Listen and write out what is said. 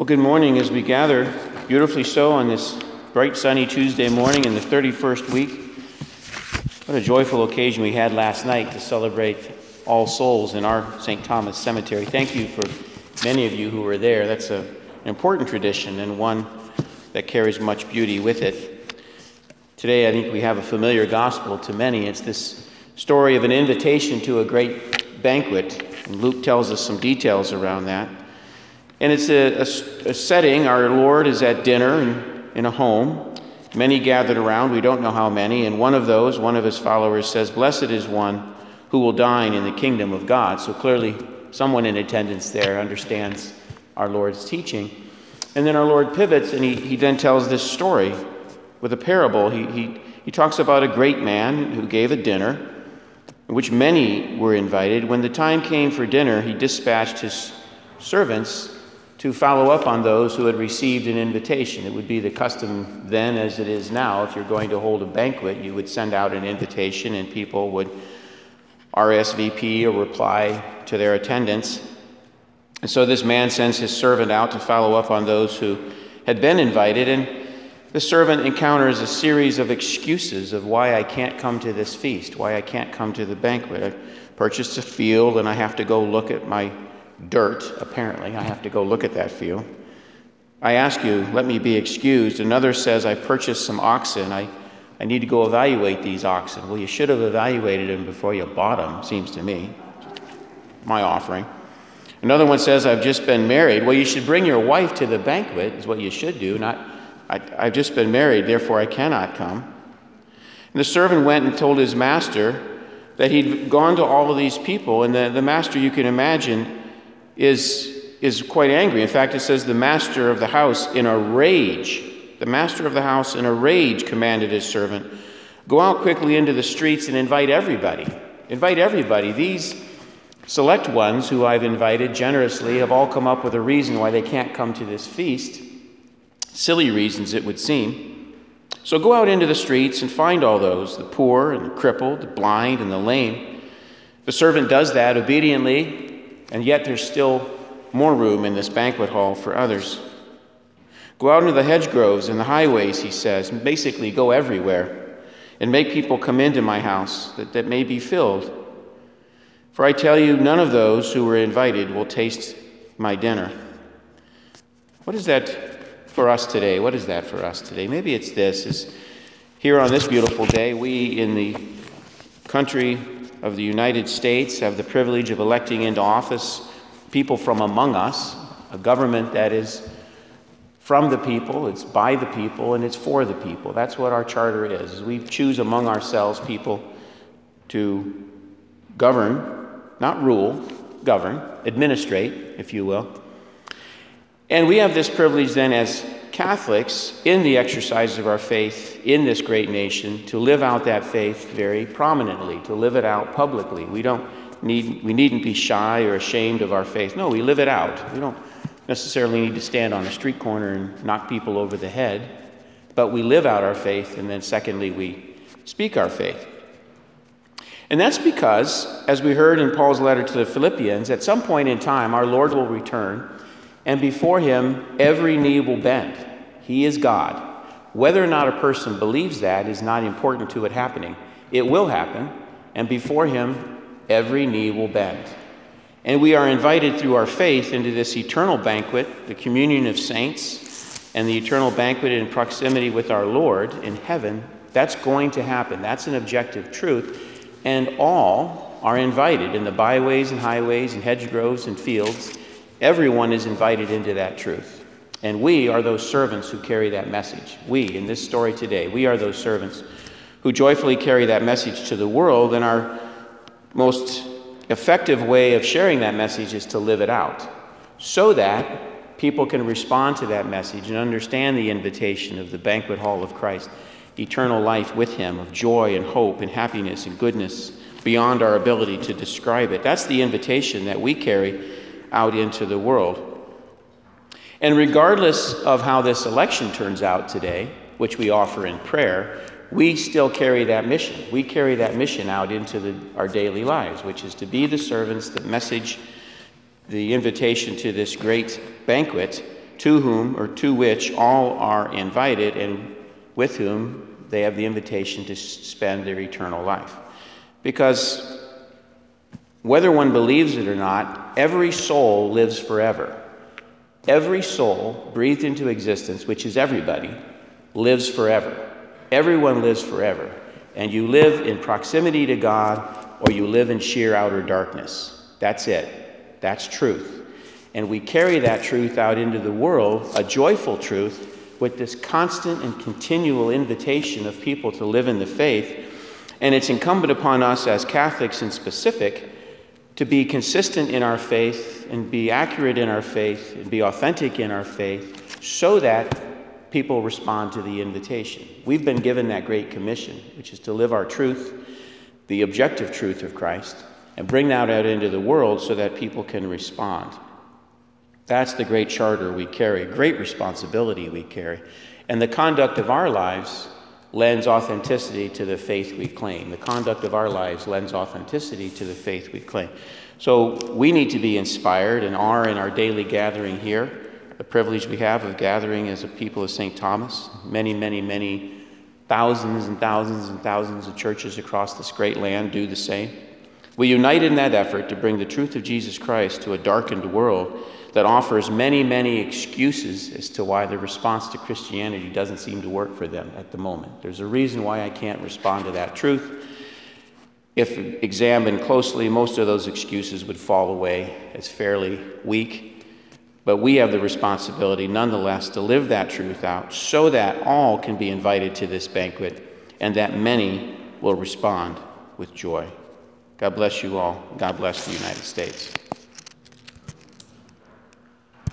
Well, good morning as we gather, beautifully so, on this bright sunny Tuesday morning in the 31st week. What a joyful occasion we had last night to celebrate All Souls in our St. Thomas Cemetery. Thank you for many of you who were there. That's a, an important tradition and one that carries much beauty with it. Today, I think we have a familiar gospel to many. It's this story of an invitation to a great banquet, and Luke tells us some details around that. And it's a, a, a, setting. Our Lord is at dinner in, in a home. Many gathered around. We don't know how many. And one of those, one of his followers, says, Blessed is one who will dine in the kingdom of God. So clearly, someone in attendance there understands our Lord's teaching. And then our Lord pivots and he, he then tells this story with a parable. He, he, he talks about a great man who gave a dinner in which many were invited. When the time came for dinner, he dispatched his servants to follow up on those who had received an invitation. It would be the custom then, as it is now, if you're going to hold a banquet, you would send out an invitation and people would RSVP or reply to their attendance. And so this man sends his servant out to follow up on those who had been invited, and the servant encounters a series of excuses of why I can't come to this feast, why I can't come to the banquet. I purchased a field and I have to go look at my dirt, apparently. I have to go look at that field. I ask you, let me be excused. Another says, I purchased some oxen. I, I need to go evaluate these oxen. Well, you should have evaluated them before you bought them, seems to me. My offering. Another one says, I've just been married. Well, you should bring your wife to the banquet, is what you should do, not, I, I've just been married, therefore I cannot come. And the servant went and told his master that he'd gone to all of these people, and the, the master, you can imagine, is, is quite angry. In fact, it says the master of the house in a rage, the master of the house in a rage commanded his servant, Go out quickly into the streets and invite everybody. Invite everybody. These select ones who I've invited generously have all come up with a reason why they can't come to this feast. Silly reasons, it would seem. So go out into the streets and find all those the poor and the crippled, the blind and the lame. The servant does that obediently and yet there's still more room in this banquet hall for others. Go out into the hedge groves and the highways, he says, basically go everywhere and make people come into my house that, that may be filled. For I tell you, none of those who were invited will taste my dinner. What is that for us today? What is that for us today? Maybe it's this is here on this beautiful day, we in the country of the United States have the privilege of electing into office people from among us, a government that is from the people, it's by the people, and it's for the people. That's what our charter is. We choose among ourselves people to govern, not rule, govern, administrate, if you will. And we have this privilege then as Catholics, in the exercise of our faith in this great nation, to live out that faith very prominently, to live it out publicly. We don't need, we needn't be shy or ashamed of our faith. No, we live it out. We don't necessarily need to stand on a street corner and knock people over the head, but we live out our faith, and then secondly, we speak our faith. And that's because, as we heard in Paul's letter to the Philippians, at some point in time, our Lord will return, and before him, every knee will bend. He is God. Whether or not a person believes that is not important to it happening. It will happen, and before Him, every knee will bend. And we are invited through our faith into this eternal banquet, the communion of saints, and the eternal banquet in proximity with our Lord in heaven. That's going to happen. That's an objective truth. And all are invited in the byways and highways and hedgerows and fields. Everyone is invited into that truth. And we are those servants who carry that message. We, in this story today, we are those servants who joyfully carry that message to the world. And our most effective way of sharing that message is to live it out so that people can respond to that message and understand the invitation of the banquet hall of Christ, eternal life with Him, of joy and hope and happiness and goodness beyond our ability to describe it. That's the invitation that we carry out into the world. And regardless of how this election turns out today, which we offer in prayer, we still carry that mission. We carry that mission out into the, our daily lives, which is to be the servants that message the invitation to this great banquet to whom or to which all are invited and with whom they have the invitation to spend their eternal life. Because whether one believes it or not, every soul lives forever. Every soul breathed into existence, which is everybody, lives forever. Everyone lives forever. And you live in proximity to God or you live in sheer outer darkness. That's it. That's truth. And we carry that truth out into the world, a joyful truth, with this constant and continual invitation of people to live in the faith. And it's incumbent upon us as Catholics in specific to be consistent in our faith and be accurate in our faith and be authentic in our faith so that people respond to the invitation. We've been given that great commission, which is to live our truth, the objective truth of Christ, and bring that out into the world so that people can respond. That's the great charter we carry, great responsibility we carry. And the conduct of our lives lends authenticity to the faith we claim. The conduct of our lives lends authenticity to the faith we claim. So we need to be inspired and are in our daily gathering here. The privilege we have of gathering as a people of St. Thomas. Many, many, many thousands and thousands and thousands of churches across this great land do the same. We unite in that effort to bring the truth of Jesus Christ to a darkened world that offers many, many excuses as to why the response to Christianity doesn't seem to work for them at the moment. There's a reason why I can't respond to that truth. If examined closely, most of those excuses would fall away as fairly weak. But we have the responsibility, nonetheless, to live that truth out so that all can be invited to this banquet and that many will respond with joy. God bless you all. God bless the United States.